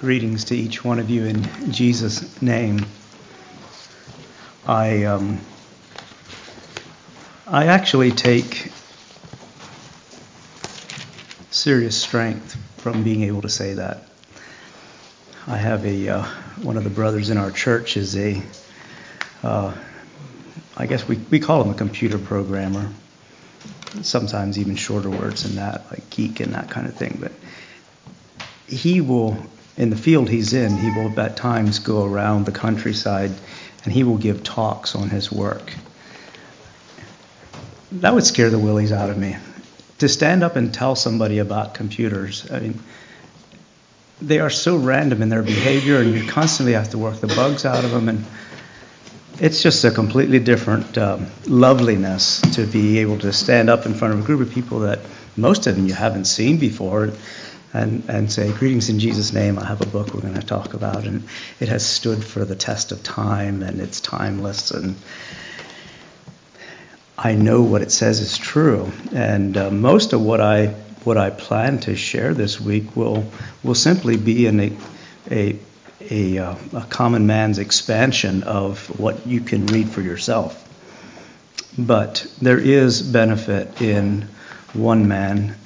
Greetings to each one of you in Jesus' name. I um, I actually take serious strength from being able to say that. I have a uh, one of the brothers in our church is a uh, I guess we, we call him a computer programmer. Sometimes even shorter words than that, like geek and that kind of thing. But he will, in the field he's in, he will at times go around the countryside and he will give talks on his work. That would scare the willies out of me. To stand up and tell somebody about computers, I mean, they are so random in their behavior, and you constantly have to work the bugs out of them. And it's just a completely different um, loveliness to be able to stand up in front of a group of people that most of them you haven't seen before and, and say, Greetings in Jesus' name. I have a book we're going to talk about, and it has stood for the test of time, and it's timeless. And I know what it says is true. And uh, most of what I what I plan to share this week will will simply be a a a, uh, a common man's expansion of what you can read for yourself. But there is benefit in one man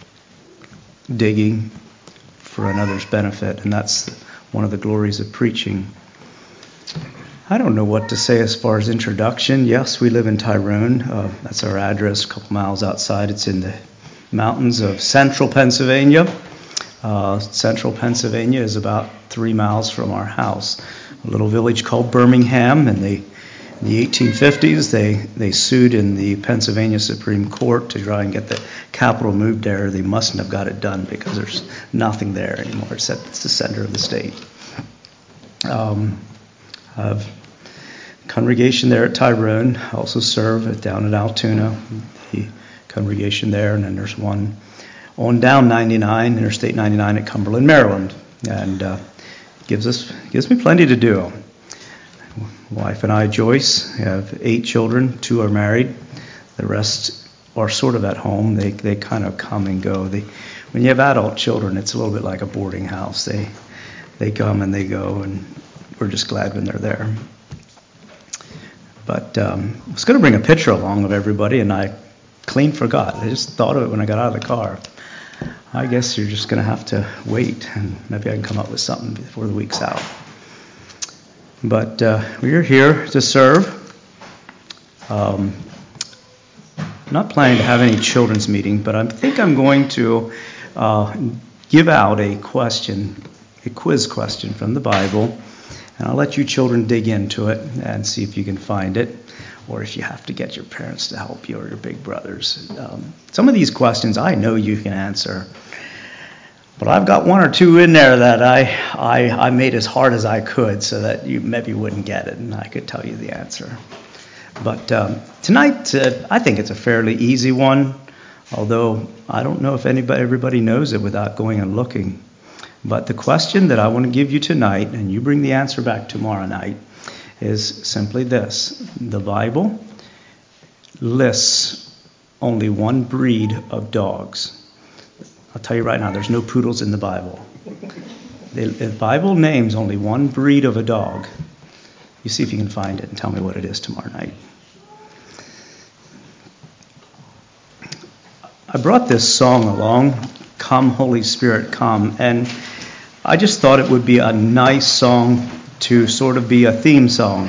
digging for another's benefit, and that's one of the glories of preaching. I don't know what to say as far as introduction. Yes, we live in Tyrone. Uh, that's our address, a couple miles outside. It's in the mountains of central Pennsylvania. Uh, central Pennsylvania is about three miles from our house. A little village called Birmingham, and they in the 1850s, they, they sued in the Pennsylvania Supreme Court to try and get the capital moved there. They mustn't have got it done because there's nothing there anymore. It's, it's the center of the state. Um, I've congregation there at Tyrone. I also serve down at Altoona, the congregation there, and then there's one on down 99, Interstate 99 at Cumberland, Maryland, and uh, gives us gives me plenty to do wife and I, Joyce, have eight children. Two are married. The rest are sort of at home. They they kind of come and go. They when you have adult children, it's a little bit like a boarding house. They they come and they go, and we're just glad when they're there. But um, I was going to bring a picture along of everybody, and I clean forgot. I just thought of it when I got out of the car. I guess you're just going to have to wait, and maybe I can come up with something before the week's out. But uh, we're here to serve. Um, not planning to have any children's meeting, but I think I'm going to uh, give out a question, a quiz question from the Bible, and I'll let you children dig into it and see if you can find it, or if you have to get your parents to help you or your big brothers. Um, some of these questions I know you can answer. But I've got one or two in there that I, I, I made as hard as I could so that you maybe wouldn't get it and I could tell you the answer. But um, tonight, uh, I think it's a fairly easy one, although I don't know if anybody, everybody knows it without going and looking. But the question that I want to give you tonight, and you bring the answer back tomorrow night, is simply this The Bible lists only one breed of dogs. I'll tell you right now, there's no poodles in the Bible. The, Bible names only one breed of a dog. You see if you can find it and tell me what it is tomorrow night. I brought this song along, Come Holy Spirit Come, and I just thought it would be a nice song to sort of be a theme song.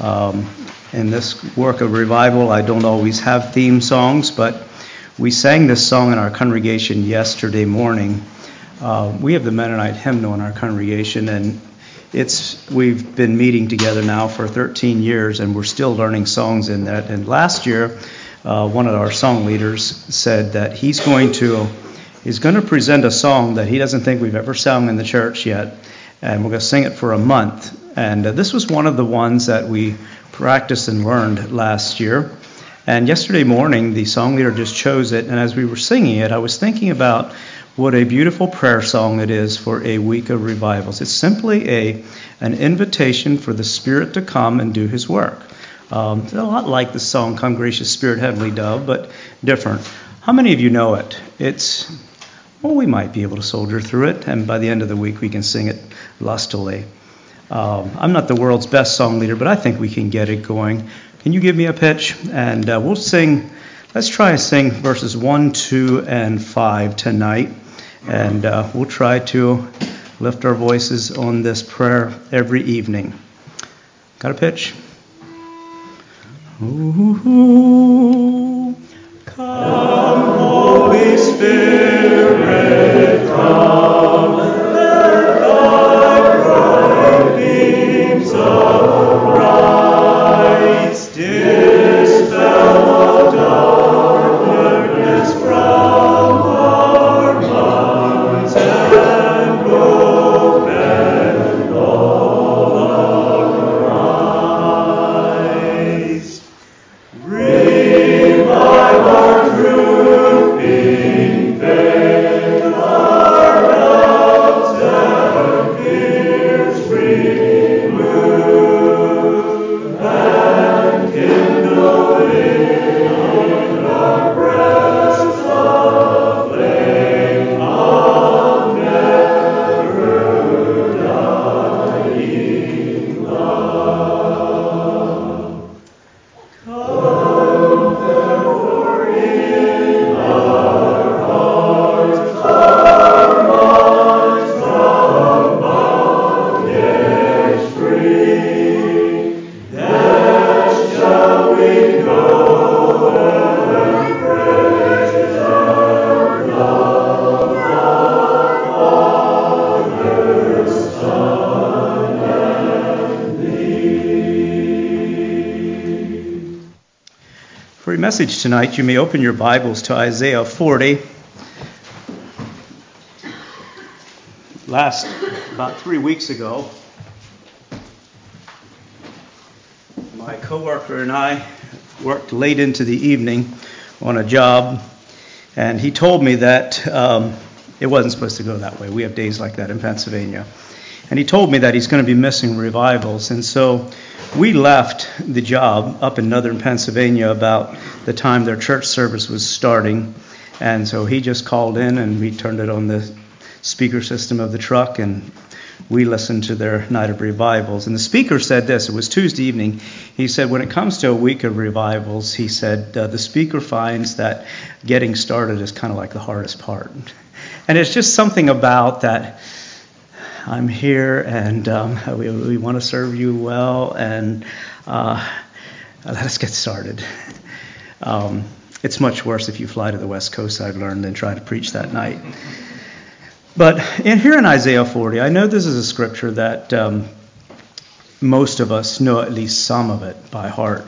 Um, in this work of revival, I don't always have theme songs, but we sang this song in our congregation yesterday morning. Uh, we have the Mennonite hymnal in our congregation, and it's we've been meeting together now for 13 years, and we're still learning songs in that. And last year, uh, one of our song leaders said that he's going to he's going to present a song that he doesn't think we've ever sung in the church yet, and we're going to sing it for a month. And uh, this was one of the ones that we practiced and learned last year. And yesterday morning, the song leader just chose it, and as we were singing it, I was thinking about what a beautiful prayer song it is for a week of revivals. It's simply a an invitation for the Spirit to come and do His work. Um, it's a lot like the song "Come Gracious Spirit, Heavenly Dove," but different. How many of you know it? It's well, we might be able to soldier through it, and by the end of the week, we can sing it lustily. Um, I'm not the world's best song leader, but I think we can get it going. Can you give me a pitch? And uh, we'll sing, let's try and sing verses 1, 2, and 5 tonight. And uh, we'll try to lift our voices on this prayer every evening. Got a pitch? Ooh, come, Holy Spirit, tonight, you may open your Bibles to Isaiah 40. Last, about three weeks ago, my coworker and I worked late into the evening on a job, and he told me that um, it wasn't supposed to go that way. We have days like that in Pennsylvania. And he told me that he's going to be missing revivals. And so we left the job up in northern Pennsylvania about the time their church service was starting. And so he just called in and we turned it on the speaker system of the truck and we listened to their night of revivals. And the speaker said this it was Tuesday evening. He said, when it comes to a week of revivals, he said, uh, the speaker finds that getting started is kind of like the hardest part. And it's just something about that. I'm here and um, we, we want to serve you well, and uh, let us get started. Um, it's much worse if you fly to the West Coast, I've learned, than try to preach that night. But in, here in Isaiah 40, I know this is a scripture that um, most of us know at least some of it by heart.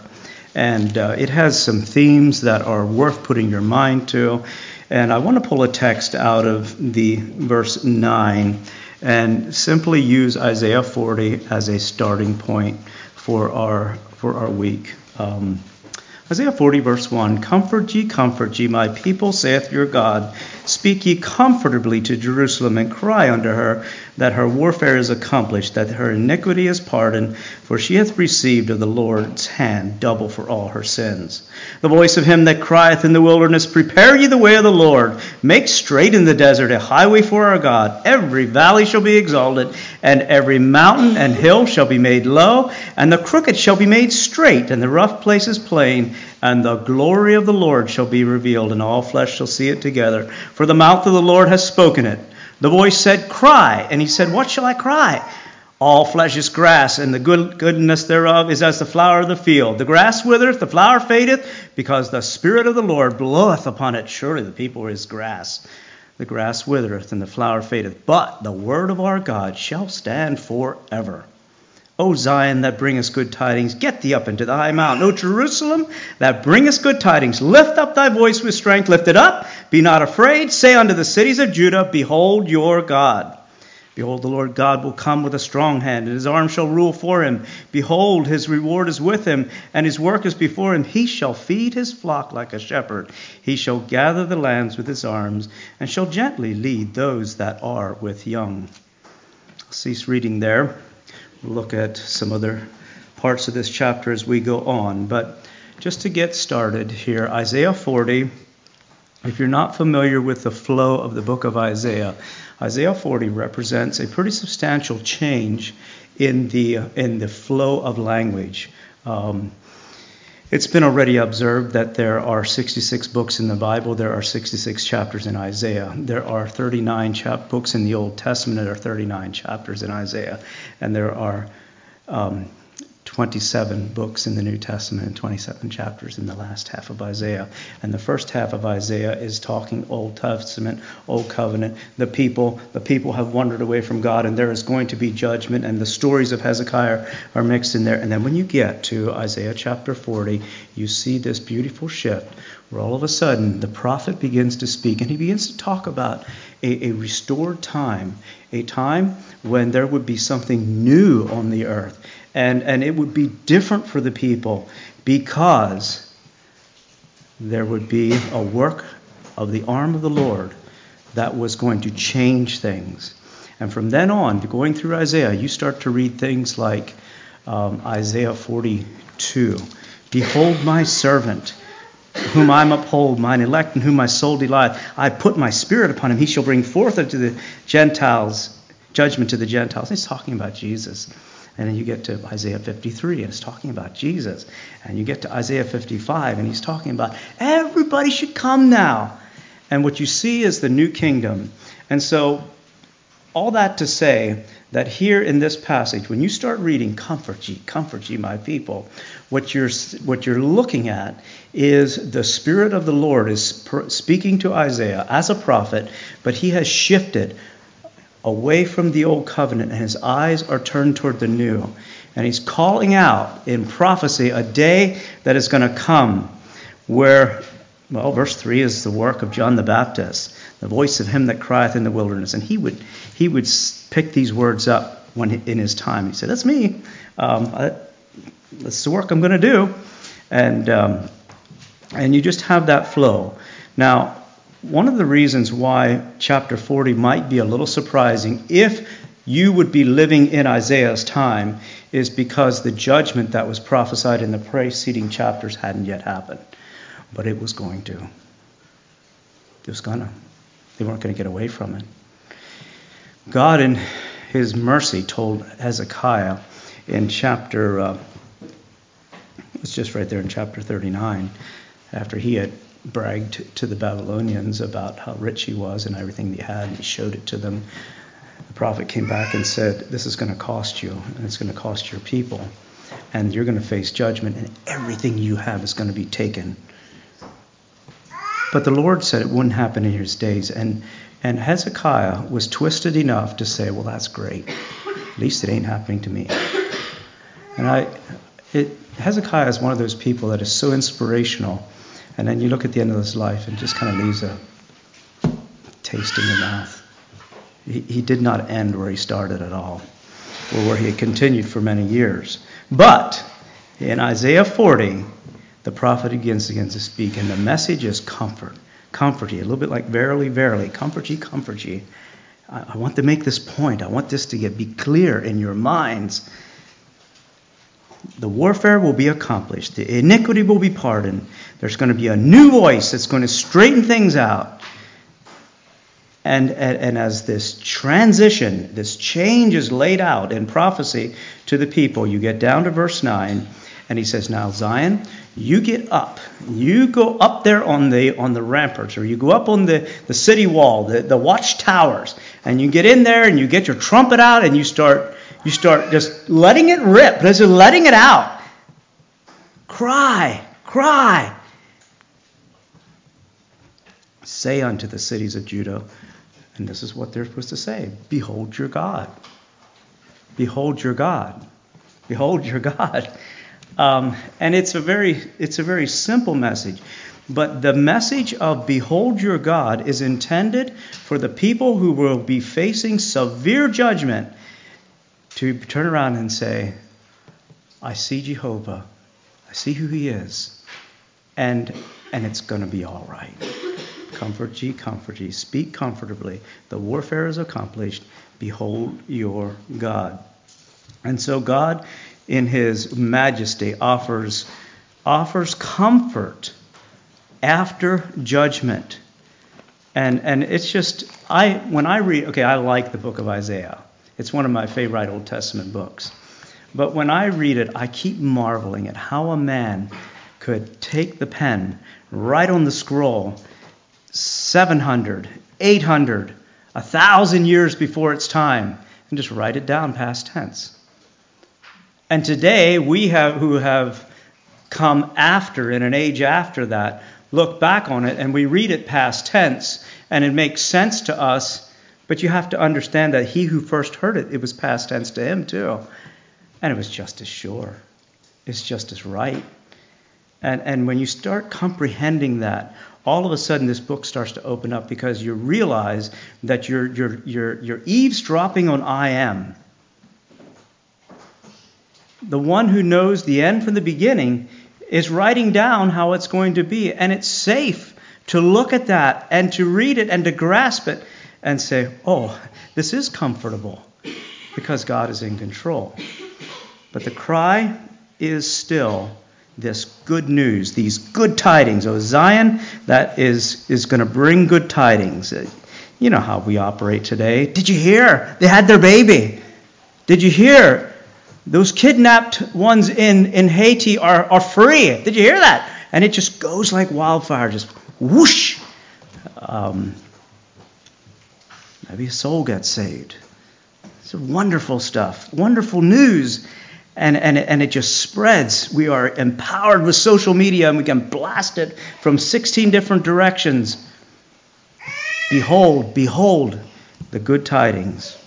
And uh, it has some themes that are worth putting your mind to. And I want to pull a text out of the verse 9 and simply use Isaiah 40 as a starting point for our, for our week. Um, Isaiah 40, verse 1 Comfort ye, comfort ye, my people, saith your God. Speak ye comfortably to Jerusalem, and cry unto her that her warfare is accomplished, that her iniquity is pardoned, for she hath received of the Lord's hand double for all her sins. The voice of him that crieth in the wilderness, Prepare ye the way of the Lord, make straight in the desert a highway for our God. Every valley shall be exalted, and every mountain and hill shall be made low, and the crooked shall be made straight, and the rough places plain and the glory of the Lord shall be revealed, and all flesh shall see it together. For the mouth of the Lord has spoken it. The voice said, Cry. And he said, What shall I cry? All flesh is grass, and the good, goodness thereof is as the flower of the field. The grass withereth, the flower fadeth, because the Spirit of the Lord bloweth upon it. Surely the people is grass. The grass withereth, and the flower fadeth. But the word of our God shall stand forever. O Zion, that bringest good tidings, get thee up into the high mountain. O Jerusalem, that bringest good tidings, lift up thy voice with strength, lift it up, be not afraid. Say unto the cities of Judah, Behold your God. Behold, the Lord God will come with a strong hand, and his arm shall rule for him. Behold, his reward is with him, and his work is before him. He shall feed his flock like a shepherd. He shall gather the lambs with his arms, and shall gently lead those that are with young. I'll cease reading there. Look at some other parts of this chapter as we go on. But just to get started here, Isaiah 40, If you're not familiar with the flow of the book of Isaiah, Isaiah 40 represents a pretty substantial change in the in the flow of language. Um, it's been already observed that there are 66 books in the Bible. There are 66 chapters in Isaiah. There are 39 chap- books in the Old Testament. There are 39 chapters in Isaiah, and there are um, 27 books in the New Testament and 27 chapters in the last half of Isaiah. And the first half of Isaiah is talking Old Testament, Old Covenant. The people, the people have wandered away from God, and there is going to be judgment. And the stories of Hezekiah are mixed in there. And then when you get to Isaiah chapter 40, you see this beautiful shift where all of a sudden the prophet begins to speak, and he begins to talk about a, a restored time, a time when there would be something new on the earth and, and it would be different for the people because there would be a work of the arm of the Lord that was going to change things. And from then on, going through Isaiah, you start to read things like um, Isaiah 42 Behold my servant, whom I uphold, mine elect, in whom my soul delighteth. I put my spirit upon him. He shall bring forth unto the Gentiles judgment to the Gentiles. He's talking about Jesus. And then you get to Isaiah 53, and it's talking about Jesus. And you get to Isaiah 55, and he's talking about everybody should come now. And what you see is the new kingdom. And so, all that to say that here in this passage, when you start reading, Comfort ye, comfort ye, my people, what you're, what you're looking at is the Spirit of the Lord is speaking to Isaiah as a prophet, but he has shifted away from the old covenant, and his eyes are turned toward the new. And he's calling out in prophecy a day that is going to come where, well, verse 3 is the work of John the Baptist, the voice of him that crieth in the wilderness. And he would, he would pick these words up when in his time. He said, That's me. Um, that's the work I'm going to do. And, um, and you just have that flow. Now, one of the reasons why chapter 40 might be a little surprising if you would be living in Isaiah's time is because the judgment that was prophesied in the preceding chapters hadn't yet happened. But it was going to. It was going to. They weren't going to get away from it. God, in his mercy, told Hezekiah in chapter, uh, it's just right there in chapter 39, after he had bragged to the Babylonians about how rich he was and everything he had, and he showed it to them. The prophet came back and said, This is going to cost you, and it's going to cost your people, and you're going to face judgment, and everything you have is going to be taken. But the Lord said it wouldn't happen in his days, and, and Hezekiah was twisted enough to say, Well, that's great. At least it ain't happening to me. And I, it, Hezekiah is one of those people that is so inspirational and then you look at the end of his life and just kind of leaves a taste in your mouth. He, he did not end where he started at all, or where he had continued for many years. But in Isaiah 40, the prophet begins, begins to speak, and the message is comfort. Comfort ye. A little bit like verily, verily. Comfort ye, comfort ye. I, I want to make this point. I want this to get be clear in your minds the warfare will be accomplished, the iniquity will be pardoned. There's going to be a new voice that's going to straighten things out. And, and, and, as this transition, this change is laid out in prophecy to the people, you get down to verse 9, and he says, Now, Zion, you get up. You go up there on the, on the ramparts, or you go up on the, the city wall, the, the watchtowers, and you get in there and you get your trumpet out and you start you start just letting it rip, just letting it out. Cry, cry. Say unto the cities of Judah, and this is what they're supposed to say Behold your God. Behold your God. Behold your God. Um, and it's a very it's a very simple message. But the message of behold your God is intended for the people who will be facing severe judgment to turn around and say, I see Jehovah, I see who he is, and, and it's to be all right. Comfort ye, comfort ye, speak comfortably. The warfare is accomplished. Behold your God. And so God, in his majesty, offers, offers comfort after judgment And, and it's just, I, when I read, okay, I like the book of Isaiah. It's one of my favorite Old Testament books. But when I read it, I keep marveling at how a man could take the pen, write on the scroll 700, 800, 1,000 years before its time, and just write it down past tense. And today, we have, who have come after, in an age after that, look back on it and we read it past tense, and it makes sense to us. But you have to understand that he who first heard it, it was past tense to him too. And it was just as sure. It's just as right. And, and when you start comprehending that, all of a sudden this book starts to open up because you realize that you're, you're, you're, you're eavesdropping on I am. The one who knows the end from the beginning is writing down how it's going to be. And it's safe to look at that and to read it and to grasp it and say, oh, this is comfortable because God is in control. But the cry is still this good news, these good tidings. Oh, Zion, that is, is going to bring good tidings. You know how we operate today. Did you hear? They had their baby. Did you hear? Those kidnapped ones in, in Haiti are, are free. Did you hear that? And it just goes like wildfire, just whoosh. Um, maybe a soul gets saved. It's wonderful stuff, wonderful news. And, and, and it just spreads. We are empowered with social media and we can blast it from 16 different directions. Behold, behold the good tidings.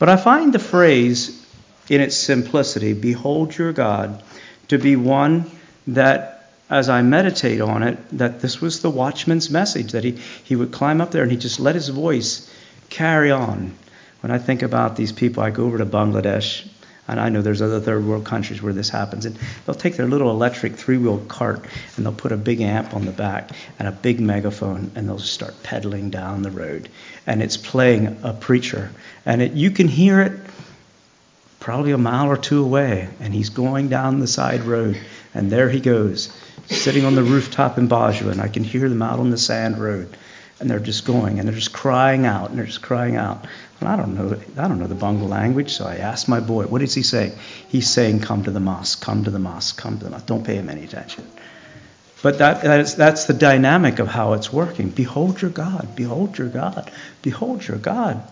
But I find the phrase in its simplicity, behold your God, to be one that, as I meditate on it, that this was the watchman's message, that he, he would climb up there and he just let his voice carry on. When I think about these people, I go over to Bangladesh, and I know there's other third world countries where this happens, and they'll take their little electric three wheel cart and they'll put a big amp on the back and a big megaphone, and they'll just start pedaling down the road. And it's playing a preacher, and it, you can hear it probably a mile or two away, and he's going down the side road, and there he goes, sitting on the rooftop in Bajau, and I can hear them out on the sand road, and they're just going, and they're just crying out, and they're just crying out. And I don't know, I don't know the Bongo language, so I asked my boy, what is he saying? He's saying, "Come to the mosque, come to the mosque, come to the mosque." Don't pay him any attention. But that, that is, that's the dynamic of how it's working. Behold your God, behold your God, behold your God.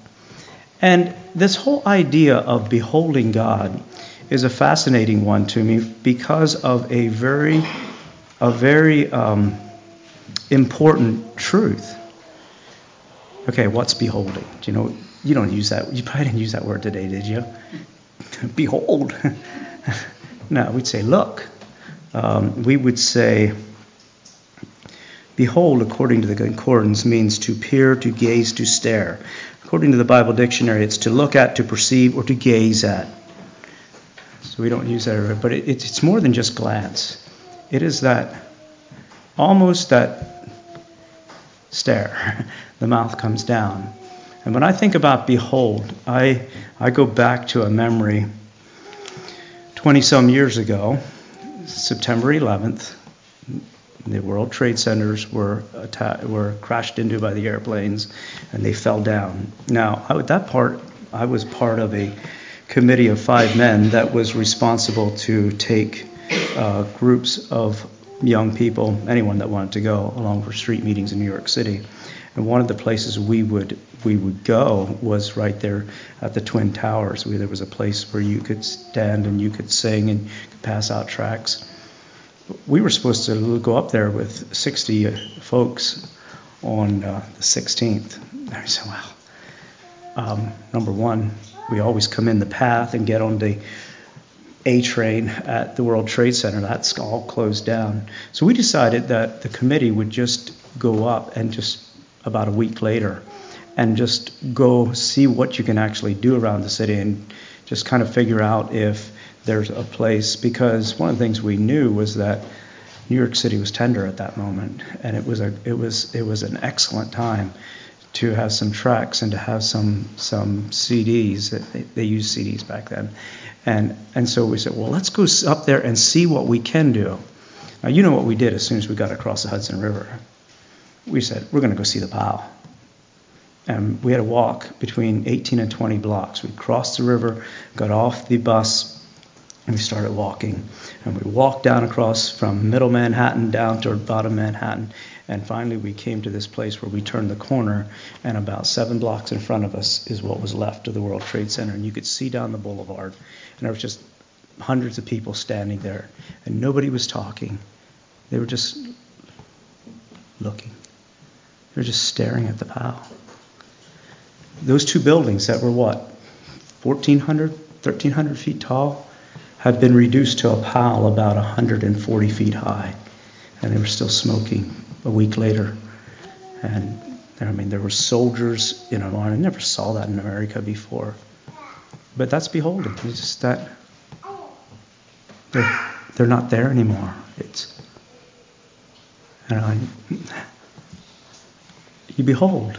And this whole idea of beholding God is a fascinating one to me because of a very, a very um, important truth. Okay, what's beholding? Do you know? You don't use that. You probably didn't use that word today, did you? Behold. no, we'd say look. Um, we would say, behold, according to the concordance, means to peer, to gaze, to stare. According to the Bible dictionary, it's to look at, to perceive, or to gaze at. So we don't use that, but it, it's more than just glance. It is that almost that stare. the mouth comes down. And when I think about behold, I, I go back to a memory 20 some years ago, September 11th, the World Trade Centers were atta- were crashed into by the airplanes, and they fell down. Now, I, that part, I was part of a committee of five men that was responsible to take uh, groups of young people, anyone that wanted to go, along for street meetings in New York City. And one of the places we would we would go was right there at the Twin Towers. Where there was a place where you could stand and you could sing and could pass out tracts we were supposed to go up there with 60 folks on uh, the 16th. And I said, wow. Um, number one, we always come in the PATH and get on the A train at the World Trade Center. That's all closed down. So we decided that the committee would just go up and just about a week later and just go see what you can actually do around the city and just kind of figure out if there's a place because one of the things we knew was that New York City was tender at that moment, and it was a it was it was an excellent time to have some tracks and to have some some CDs. They, they used CDs back then, and and so we said, well, let's go up there and see what we can do. Now you know what we did as soon as we got across the Hudson River. We said, we're going to go see the pile. And we had to walk between 18 and 20 blocks. We crossed the river, got off the bus, and we started walking. And we walked down across from middle Manhattan down to bottom Manhattan. And finally, we came to this place where we turned the corner, and about seven blocks in front of us is what was left of the World Trade Center. And you could see down the boulevard, and there was just hundreds of people standing there, and nobody was talking. They were just looking. They were just staring at the pile. Those two buildings that were what, 1,400, 1,300 feet tall, have been reduced to a pile about 140 feet high, and they were still smoking a week later. And I mean, there were soldiers in Iran. I never saw that in America before. But that's beholding. It's just that they're, they're not there anymore. It's you, know, you behold.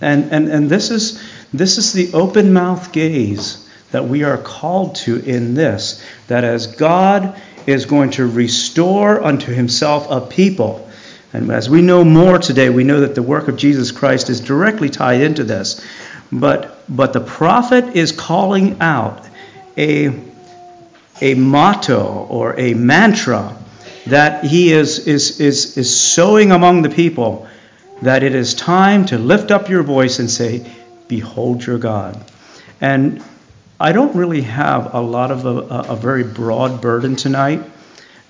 And, and, and this, is, this is the open mouth gaze that we are called to in this that as God is going to restore unto himself a people, and as we know more today, we know that the work of Jesus Christ is directly tied into this. But, but the prophet is calling out a, a motto or a mantra that he is, is, is, is sowing among the people that it is time to lift up your voice and say, Behold your God. And I don't really have a lot of a, a very broad burden tonight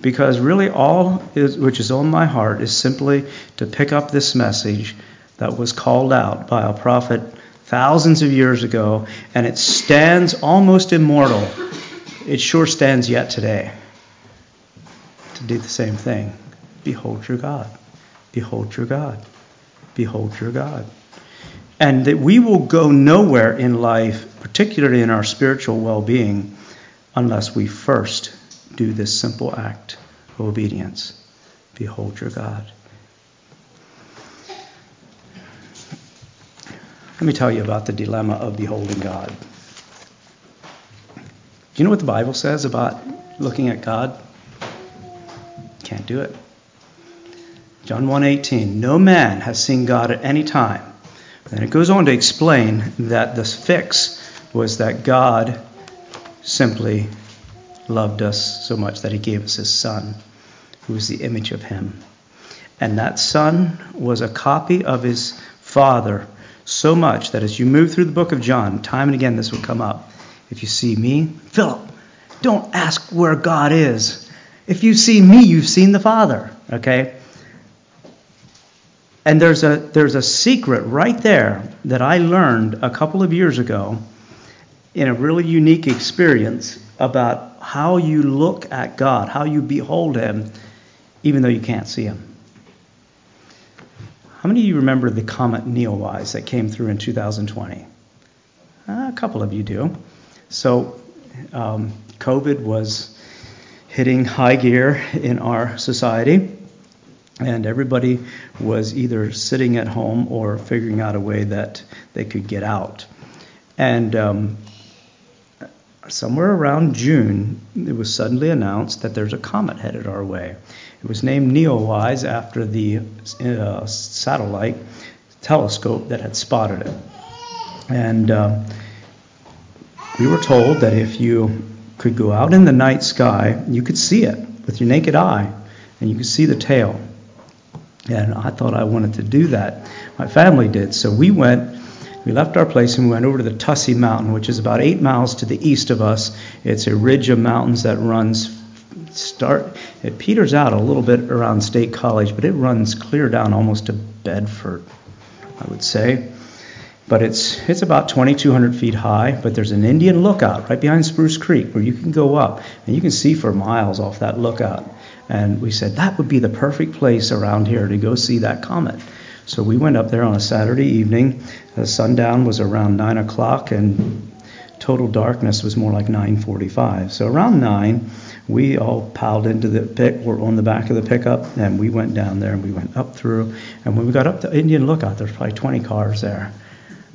because really all is, which is on my heart is simply to pick up this message that was called out by a prophet thousands of years ago and it stands almost immortal. It sure stands yet today to do the same thing. Behold your God. Behold your God. Behold your God. And that we will go nowhere in life, particularly in our spiritual well being, unless we first do this simple act of obedience. Behold your God. Let me tell you about the dilemma of beholding God. Do you know what the Bible says about looking at God? Can't do it. John 1:18 No man has seen God at any time. And it goes on to explain that the fix was that God simply loved us so much that he gave us his son, who is the image of him. And that son was a copy of his father so much that as you move through the book of John, time and again this will come up. If you see me, Philip, don't ask where God is. If you see me, you've seen the Father. Okay? And there's a, there's a secret right there that I learned a couple of years ago in a really unique experience about how you look at God, how you behold Him, even though you can't see Him. How many of you remember the comet Neowise that came through in 2020? Uh, a couple of you do. So, um, COVID was hitting high gear in our society, and everybody was either sitting at home or figuring out a way that they could get out. And um, somewhere around June, it was suddenly announced that there's a comet headed our way. It was named Neowise after the uh, satellite telescope that had spotted it. And uh, we were told that if you could go out in the night sky, you could see it with your naked eye, and you could see the tail. And I thought I wanted to do that. My family did. So we went, we left our place and we went over to the Tussey Mountain, which is about eight miles to the east of us. It's a ridge of mountains that runs start it peters out a little bit around State College, but it runs clear down almost to Bedford, I would say but it's it's about 2,200 feet high. But there's an Indian lookout right behind Spruce Creek where you can go up and you can see for miles off that lookout. And we said that would be the perfect place around here to go see that comet. So we went up there on a Saturday evening. The sundown was around nine o'clock, and total darkness was more like 9:45. So around nine, we all piled into the pit. We're on the back of the pickup, and we went down there and we went up through. And when we got up to Indian Lookout, there's probably 20 cars there.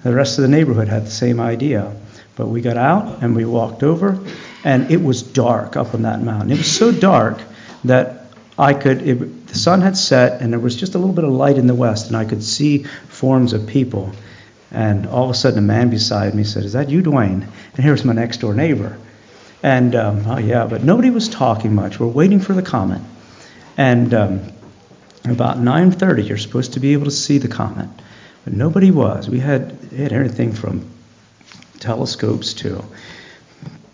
The rest of the neighborhood had the same idea. But we got out and we walked over, and it was dark up on that mountain. It was so dark that I could, it, the sun had set, and there was just a little bit of light in the west, and I could see forms of people. And all of a sudden, a man beside me said, Is that you, Duane? And here's my next door neighbor. And, um, oh, yeah, but nobody was talking much. We're waiting for the comet. And um, about 9.30, you're supposed to be able to see the comet. But nobody was. We had, had everything from telescopes to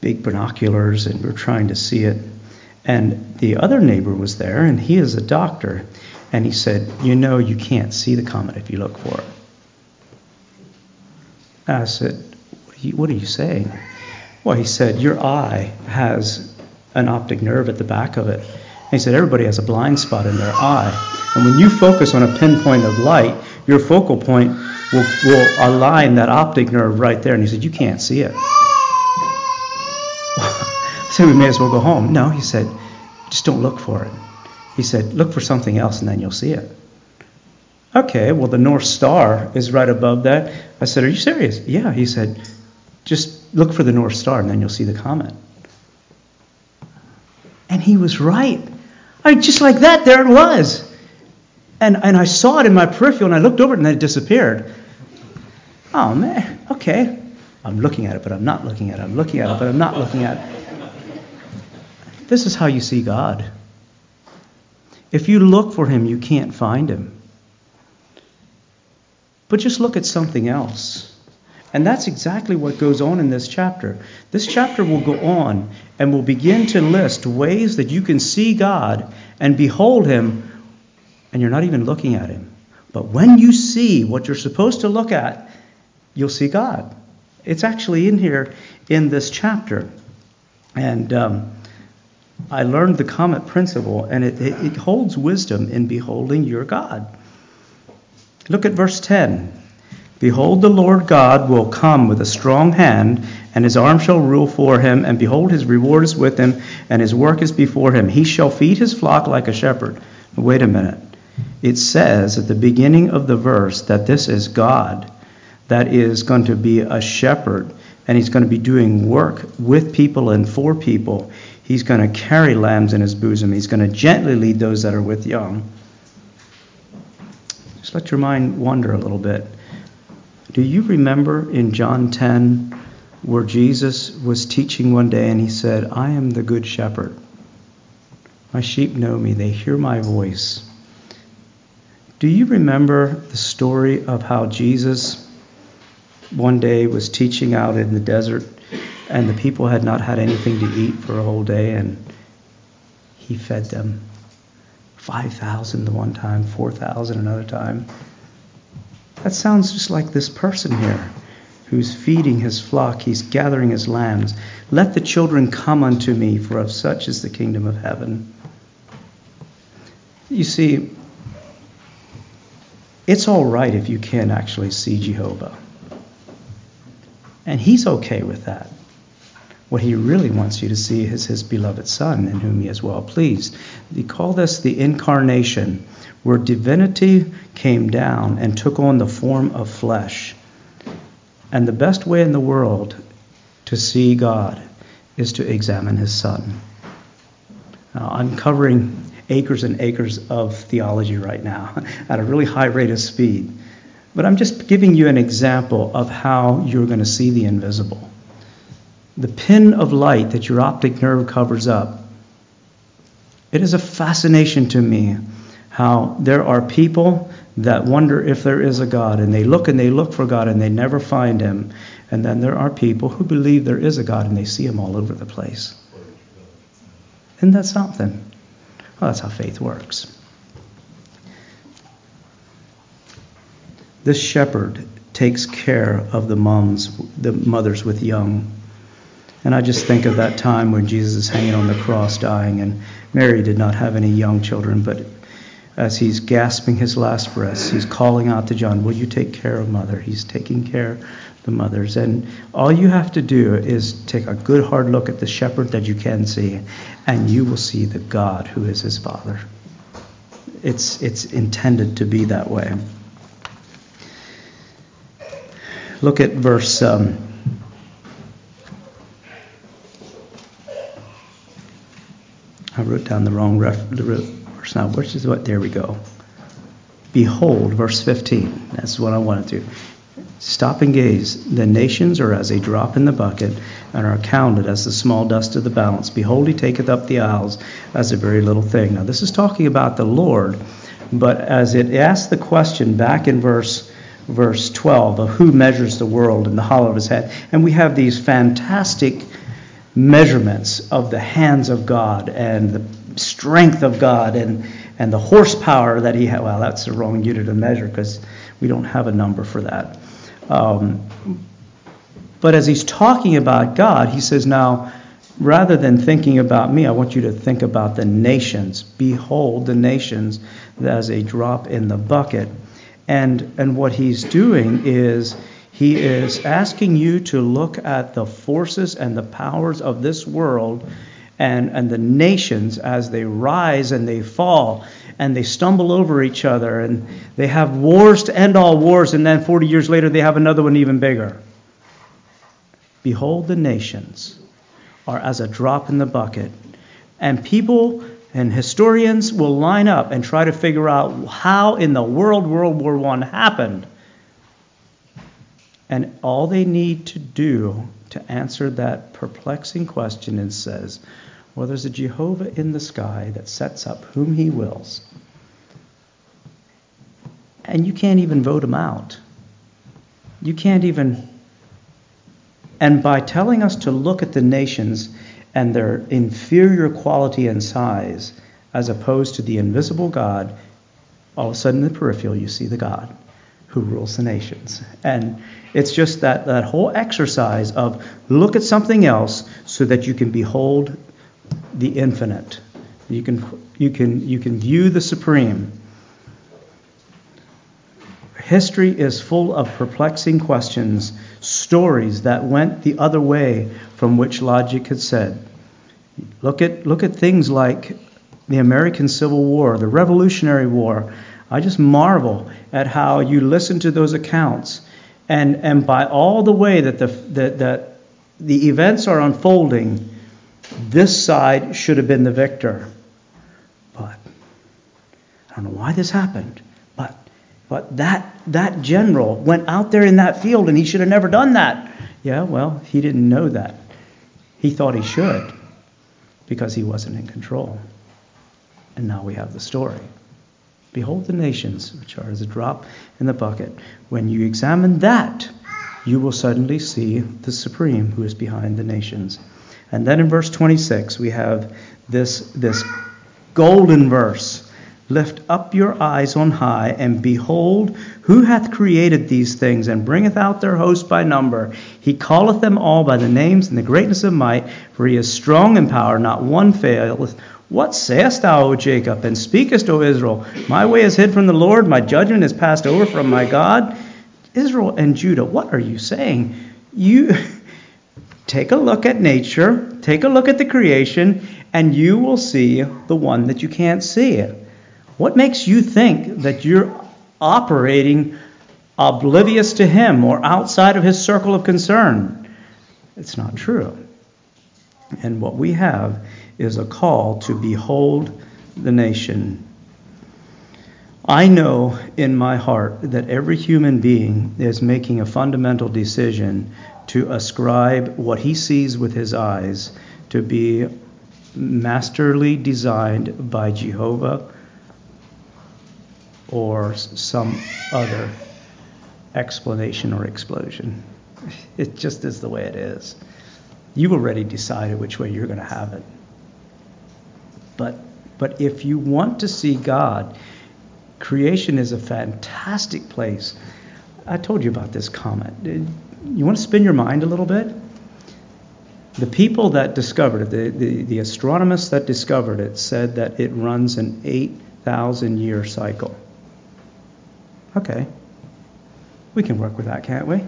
big binoculars, and we are trying to see it. And the other neighbor was there, and he is a doctor. And he said, You know, you can't see the comet if you look for it. I said, What are you, what are you saying? Well, he said, Your eye has an optic nerve at the back of it. And he said, Everybody has a blind spot in their eye. And when you focus on a pinpoint of light, your focal point will, will align that optic nerve right there. And he said, You can't see it. so we may as well go home. No, he said, Just don't look for it. He said, Look for something else and then you'll see it. Okay, well, the North Star is right above that. I said, Are you serious? Yeah. He said, Just look for the North Star and then you'll see the comet. And he was right. I just like that, there it was. And, and I saw it in my peripheral and I looked over it and then it disappeared. Oh, man, okay. I'm looking at it, but I'm not looking at it. I'm looking at it, but I'm not looking at it. This is how you see God. If you look for him, you can't find him. But just look at something else. And that's exactly what goes on in this chapter. This chapter will go on and will begin to list ways that you can see God and behold Him, and you're not even looking at Him. But when you see what you're supposed to look at, you'll see God. It's actually in here in this chapter. And um, I learned the comet principle, and it, it, it holds wisdom in beholding your God. Look at verse 10. Behold, the Lord God will come with a strong hand, and his arm shall rule for him, and behold, his reward is with him, and his work is before him. He shall feed his flock like a shepherd. Wait a minute. It says at the beginning of the verse that this is God that is going to be a shepherd, and he's going to be doing work with people and for people. He's going to carry lambs in his bosom. He's going to gently lead those that are with young. Just let your mind wander a little bit. Do you remember in John 10 where Jesus was teaching one day and he said, I am the good shepherd. My sheep know me, they hear my voice. Do you remember the story of how Jesus one day was teaching out in the desert and the people had not had anything to eat for a whole day and he fed them 5,000 the one time, 4,000 another time. That sounds just like this person here who's feeding his flock, he's gathering his lambs. Let the children come unto me, for of such is the kingdom of heaven. You see, it's all right if you can actually see Jehovah. And he's okay with that. What he really wants you to see is his beloved Son, in whom he is well pleased. He called this the incarnation, where divinity came down and took on the form of flesh. And the best way in the world to see God is to examine his Son. Now, I'm covering acres and acres of theology right now at a really high rate of speed. But I'm just giving you an example of how you're going to see the invisible the pin of light that your optic nerve covers up. It is a fascination to me how there are people that wonder if there is a God, and they look and they look for God and they never find Him. And then there are people who believe there is a God and they see Him all over the place. Isn't that something? Well, that's how faith works. This shepherd takes care of the moms, the mothers with young. And I just think of that time when Jesus is hanging on the cross dying, and Mary did not have any young children, but as he's gasping his last breaths, he's calling out to John, Will you take care of mother? He's taking care the mothers. And all you have to do is take a good hard look at the shepherd that you can see, and you will see the God who is his father. It's, it's intended to be that way. Look at verse. Um, I wrote down the wrong ref, verse verse. Now, which is what? There we go. Behold, verse 15. That's what I wanted to. Stop and gaze. The nations are as a drop in the bucket and are counted as the small dust of the balance. Behold, he taketh up the isles as a very little thing. Now, this is talking about the Lord, but as it asks the question back in verse verse 12 of who measures the world in the hollow of his head, and we have these fantastic measurements of the hands of God and the strength of God and and the horsepower that he had. Well, that's the wrong unit of measure because we don't have a number for that. Um, but as he's talking about God, he says, now, rather than thinking about me, I want you to think about the nations. Behold the nations as a drop in the bucket. And, and what he's doing is he is asking you to look at the forces and the powers of this world and, and the nations as they rise and they fall and they stumble over each other and they have wars to end all wars, and then 40 years later they have another one even bigger. Behold, the nations are as a drop in the bucket. And people and historians will line up and try to figure out how in the world World War I happened. And all they need to do to answer that perplexing question is says, well, there's a Jehovah in the sky that sets up whom he wills. And you can't even vote him out. You can't even. And by telling us to look at the nations and their inferior quality and size, as opposed to the invisible God, all of a sudden in the peripheral you see the God who rules the nations. And it's just that, that whole exercise of look at something else so that you can behold the infinite. You can, you can, you can view the supreme. History is full of perplexing questions, stories that went the other way from which logic had said. Look at, look at things like the American Civil War, the Revolutionary War. I just marvel at how you listen to those accounts, and, and by all the way that the, that, that the events are unfolding, this side should have been the victor. But I don't know why this happened. But that that general went out there in that field and he should have never done that. Yeah, well, he didn't know that. He thought he should because he wasn't in control. And now we have the story. Behold the nations, which are as a drop in the bucket. When you examine that, you will suddenly see the supreme who is behind the nations. And then in verse 26, we have this, this golden verse Lift up your eyes on high, and behold, who hath created these things, and bringeth out their host by number? He calleth them all by the names and the greatness of might, for he is strong in power, not one faileth. What sayest thou, O Jacob, and speakest, O Israel? My way is hid from the Lord, my judgment is passed over from my God. Israel and Judah, what are you saying? You. Take a look at nature, take a look at the creation, and you will see the one that you can't see. What makes you think that you're operating oblivious to him or outside of his circle of concern? It's not true. And what we have is a call to behold the nation. I know in my heart that every human being is making a fundamental decision to ascribe what he sees with his eyes to be masterly designed by Jehovah or some other explanation or explosion. It just is the way it is. You've already decided which way you're going to have it. But, but if you want to see God, creation is a fantastic place. I told you about this comet uh, you want to spin your mind a little bit? The people that discovered it, the, the, the astronomers that discovered it, said that it runs an 8,000 year cycle. Okay. We can work with that, can't we?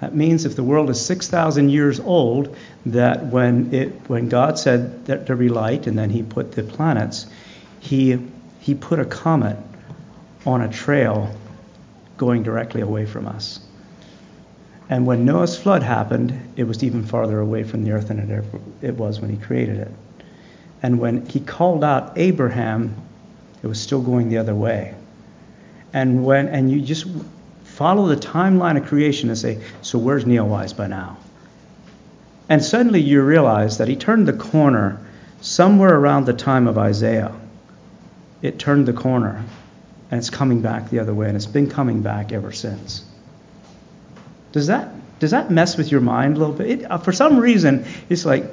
That means if the world is 6,000 years old, that when, it, when God said that there be light and then he put the planets, he, he put a comet on a trail going directly away from us. And when Noah's flood happened, it was even farther away from the earth than it, ever, it was when he created it. And when he called out Abraham it was still going the other way. And when and you just follow the timeline of creation and say, so where's Neowise by now? And suddenly you realize that he turned the corner somewhere around the time of Isaiah. It turned the corner and it's coming back the other way, and it's been coming back ever since. Does that does that mess with your mind a little bit? It, uh, for some reason, it's like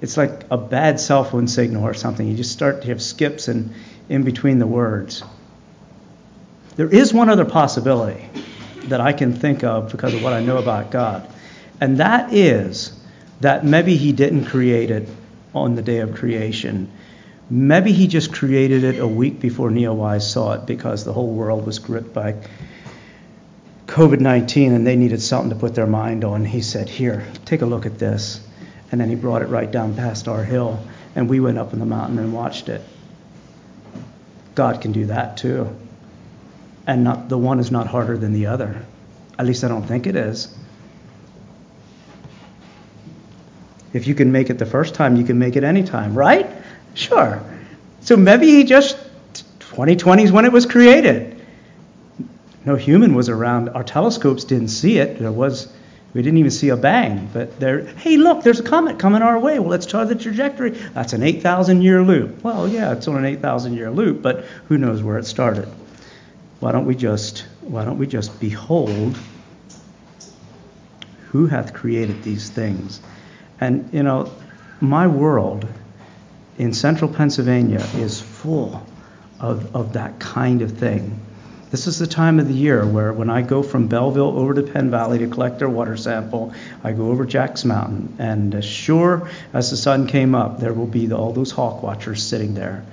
it's like a bad cell phone signal or something. You just start to have skips in, in between the words. There is one other possibility that I can think of because of what I know about God, and that is that maybe He didn't create it on the day of creation. Maybe he just created it a week before Neowise saw it because the whole world was gripped by COVID 19 and they needed something to put their mind on. He said, Here, take a look at this. And then he brought it right down past our hill, and we went up in the mountain and watched it. God can do that too. And not, the one is not harder than the other. At least I don't think it is. If you can make it the first time, you can make it any time, right? Sure. So maybe he just 2020 is when it was created. No human was around. Our telescopes didn't see it. There was we didn't even see a bang, but there hey look, there's a comet coming our way. Well, let's chart the trajectory. That's an 8,000 year loop. Well, yeah, it's on an 8,000 year loop, but who knows where it started? Why don't we just why don't we just behold who hath created these things? And you know, my world in central Pennsylvania is full of, of that kind of thing. This is the time of the year where, when I go from Belleville over to Penn Valley to collect their water sample, I go over Jack's Mountain, and as sure as the sun came up, there will be all those hawk watchers sitting there.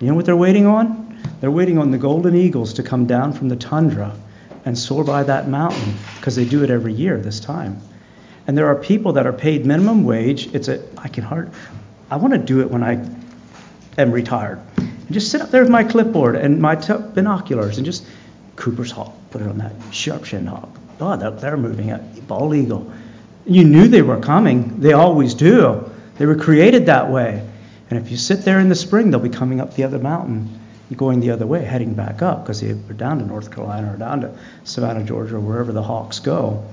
You know what they're waiting on? They're waiting on the golden eagles to come down from the tundra and soar by that mountain because they do it every year this time. And there are people that are paid minimum wage. It's a I can hard I want to do it when I am retired. And just sit up there with my clipboard and my t- binoculars and just Cooper's Hawk, put it on that sharp shin hawk. Oh, they're, moving it. Bald eagle. You knew they were coming. They always do. They were created that way. And if you sit there in the spring, they'll be coming up the other mountain, going the other way, heading back up because they're down to North Carolina or down to Savannah, Georgia, or wherever the hawks go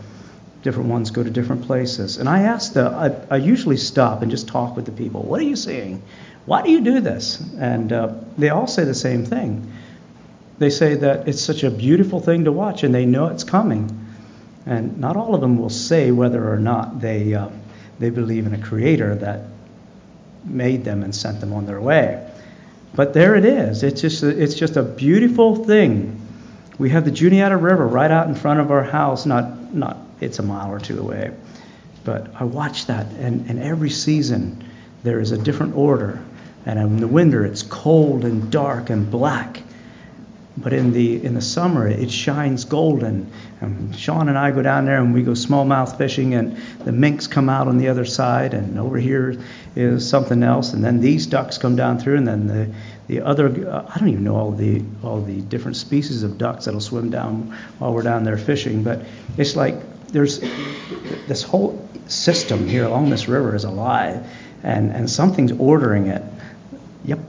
different ones go to different places. And I ask the, I, I usually stop and just talk with the people. What are you seeing? Why do you do this? And uh, they all say the same thing. They say that it's such a beautiful thing to watch and they know it's coming. And not all of them will say whether or not they, uh, they believe in a creator that made them and sent them on their way. But there it is. It's just a, it's just a beautiful thing. We have the Juniata River right out in front of our house, not, not it's a mile or two away. But I watch that, and, and every season there is a different order. And in the winter, it's cold and dark and black. But in the in the summer, it shines golden. And Sean and I go down there and we go smallmouth fishing, and the minks come out on the other side, and over here is something else. And then these ducks come down through, and then the the other uh, I don't even know all the all the different species of ducks that'll swim down while we're down there fishing. But it's like there's this whole system here along this river is alive, and, and something's ordering it. Yep.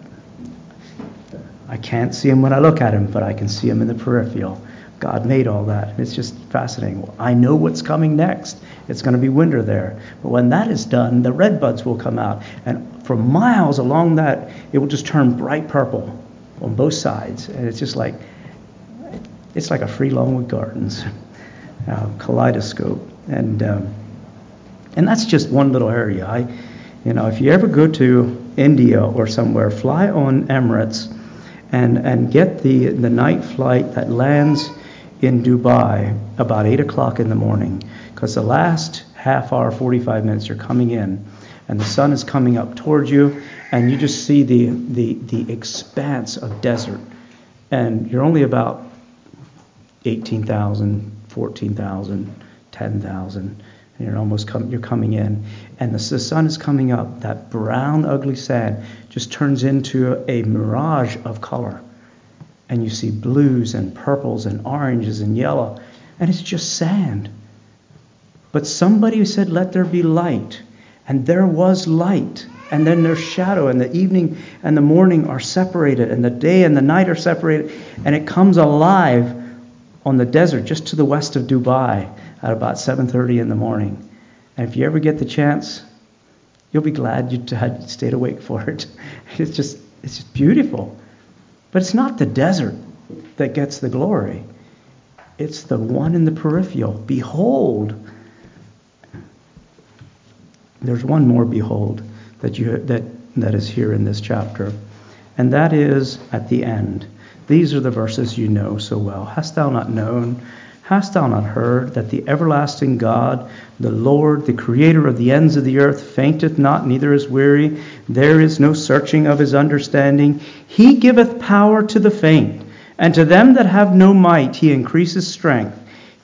I can't see him when I look at him, but I can see him in the peripheral. God made all that. It's just fascinating. I know what's coming next. It's going to be winter there. But when that is done, the red buds will come out. And for miles along that, it will just turn bright purple on both sides. And it's just like, it's like a free Longwood Gardens uh, kaleidoscope. And um, and that's just one little area. I, you know, if you ever go to India or somewhere, fly on Emirates, and and get the the night flight that lands in Dubai about eight o'clock in the morning, because the last half hour, 45 minutes, you're coming in, and the sun is coming up towards you, and you just see the the the expanse of desert, and you're only about 18,000 14,000, 10,000. And you're almost com- you're coming in, and the, sun is coming up. That brown, ugly sand just turns into a mirage of color, and you see blues and purples and oranges and yellow, and it's just sand. But somebody said, "Let there be light," and there was light. and then there's shadow, and the evening and the morning are separated, and the day and the night are separated, and it comes alive on the desert just to the west of Dubai at about 7:30 in the morning. And if you ever get the chance, you'll be glad you had stayed awake for it. It's just it's just beautiful. But it's not the desert that gets the glory. It's the one in the peripheral. Behold. There's one more behold that you that that is here in this chapter. And that is at the end. These are the verses you know so well. Hast thou not known? Hast thou not heard that the everlasting God, the Lord, the creator of the ends of the earth, fainteth not, neither is weary? There is no searching of his understanding. He giveth power to the faint, and to them that have no might he increases strength.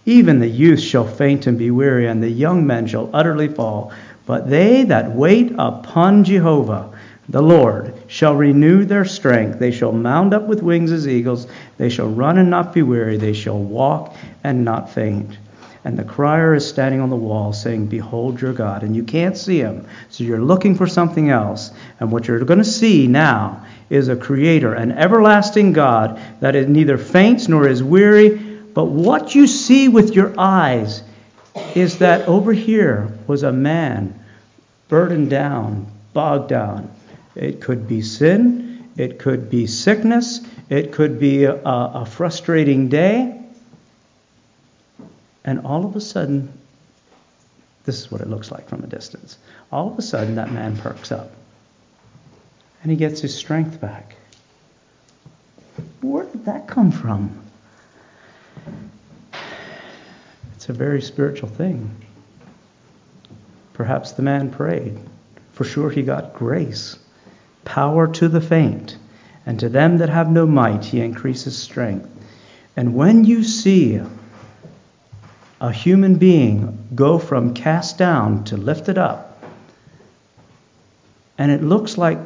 Even the youth shall faint and be weary, and the young men shall utterly fall. But they that wait upon Jehovah, the Lord, shall renew their strength. They shall mount up with wings as eagles. They shall run and not be weary. They shall walk and not faint. And the crier is standing on the wall saying, Behold your God. And you can't see him. So you're looking for something else. And what you're going to see now is a creator, an everlasting God that is neither faints nor is weary. But what you see with your eyes is that over here was a man burdened down, bogged down. It could be sin, it could be sickness, it could be a, a frustrating day. And all of a sudden, this is what it looks like from a distance. All of a sudden, that man perks up and he gets his strength back. Where did that come from? It's a very spiritual thing. Perhaps the man prayed. For sure, he got grace, power to the faint, and to them that have no might, he increases strength. And when you see a human being go from cast down to lifted up, and it looks like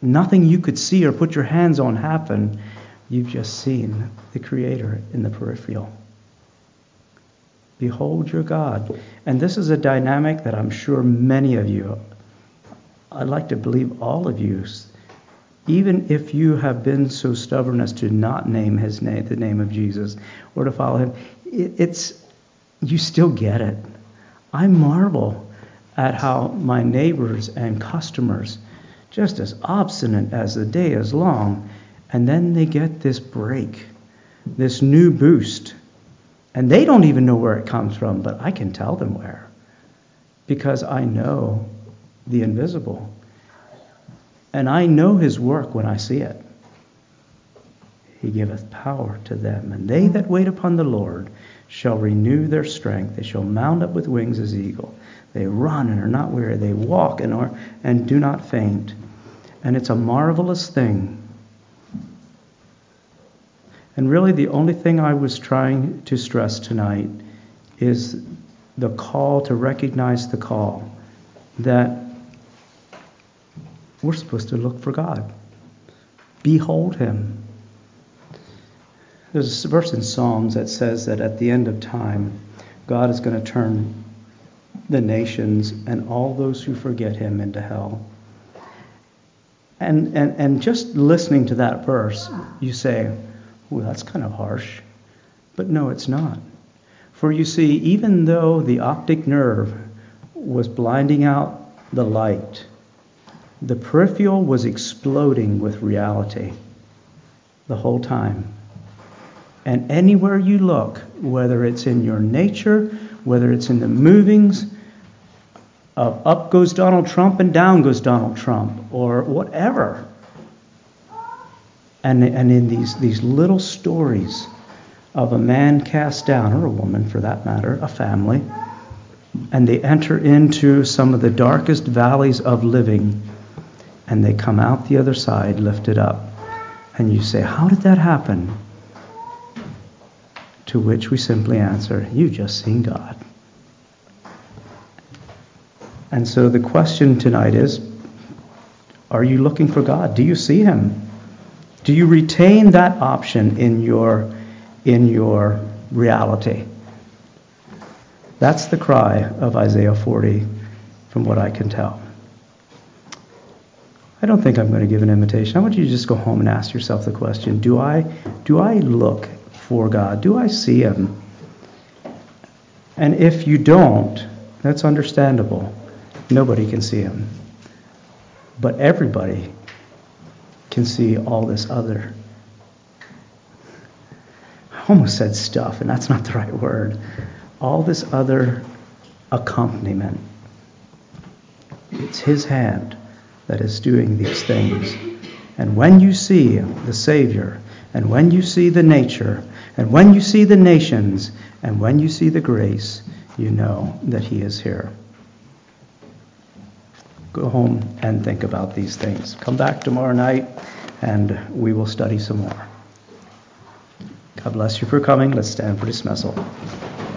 nothing you could see or put your hands on happen, you've just seen the Creator in the peripheral. Behold your God. And this is a dynamic that I'm sure many of you, I'd like to believe all of you, even if you have been so stubborn as to not name his name, the name of Jesus, or to follow him, it's you still get it. I marvel at how my neighbors and customers, just as obstinate as the day is long, and then they get this break, this new boost and they don't even know where it comes from, but I can tell them where. Because I know the invisible. And I know his work when I see it. He giveth power to them. And they that wait upon the Lord shall renew their strength. They shall mount up with wings as eagle. They run and are not weary. They walk and, are, and do not faint. And it's a marvelous thing and really, the only thing I was trying to stress tonight is the call to recognize the call that we're supposed to look for God, behold Him. There's a verse in Psalms that says that at the end of time, God is going to turn the nations and all those who forget Him into hell. And, and, and just listening to that verse, you say, Ooh, that's kind of harsh. But no, it's not. For you see, even though the optic nerve was blinding out the light, the peripheral was exploding with reality the whole time. And anywhere you look, whether it's in your nature, whether it's in the movings of up goes Donald Trump and down goes Donald Trump, or whatever, and, and in these, these little stories of a man cast down, or a woman for that matter, a family, and they enter into some of the darkest valleys of living, and they come out the other side lifted up. And you say, How did that happen? To which we simply answer, You just seen God. And so the question tonight is Are you looking for God? Do you see Him? Do you retain that option in your, in your reality? That's the cry of Isaiah 40, from what I can tell. I don't think I'm going to give an invitation. I want you to just go home and ask yourself the question Do I, do I look for God? Do I see Him? And if you don't, that's understandable. Nobody can see Him. But everybody can see all this other. I almost said stuff, and that's not the right word. All this other accompaniment. It's His hand that is doing these things. And when you see the Savior, and when you see the nature, and when you see the nations, and when you see the grace, you know that He is here. Go home and think about these things. Come back tomorrow night, and we will study some more. God bless you for coming. Let's stand for dismissal.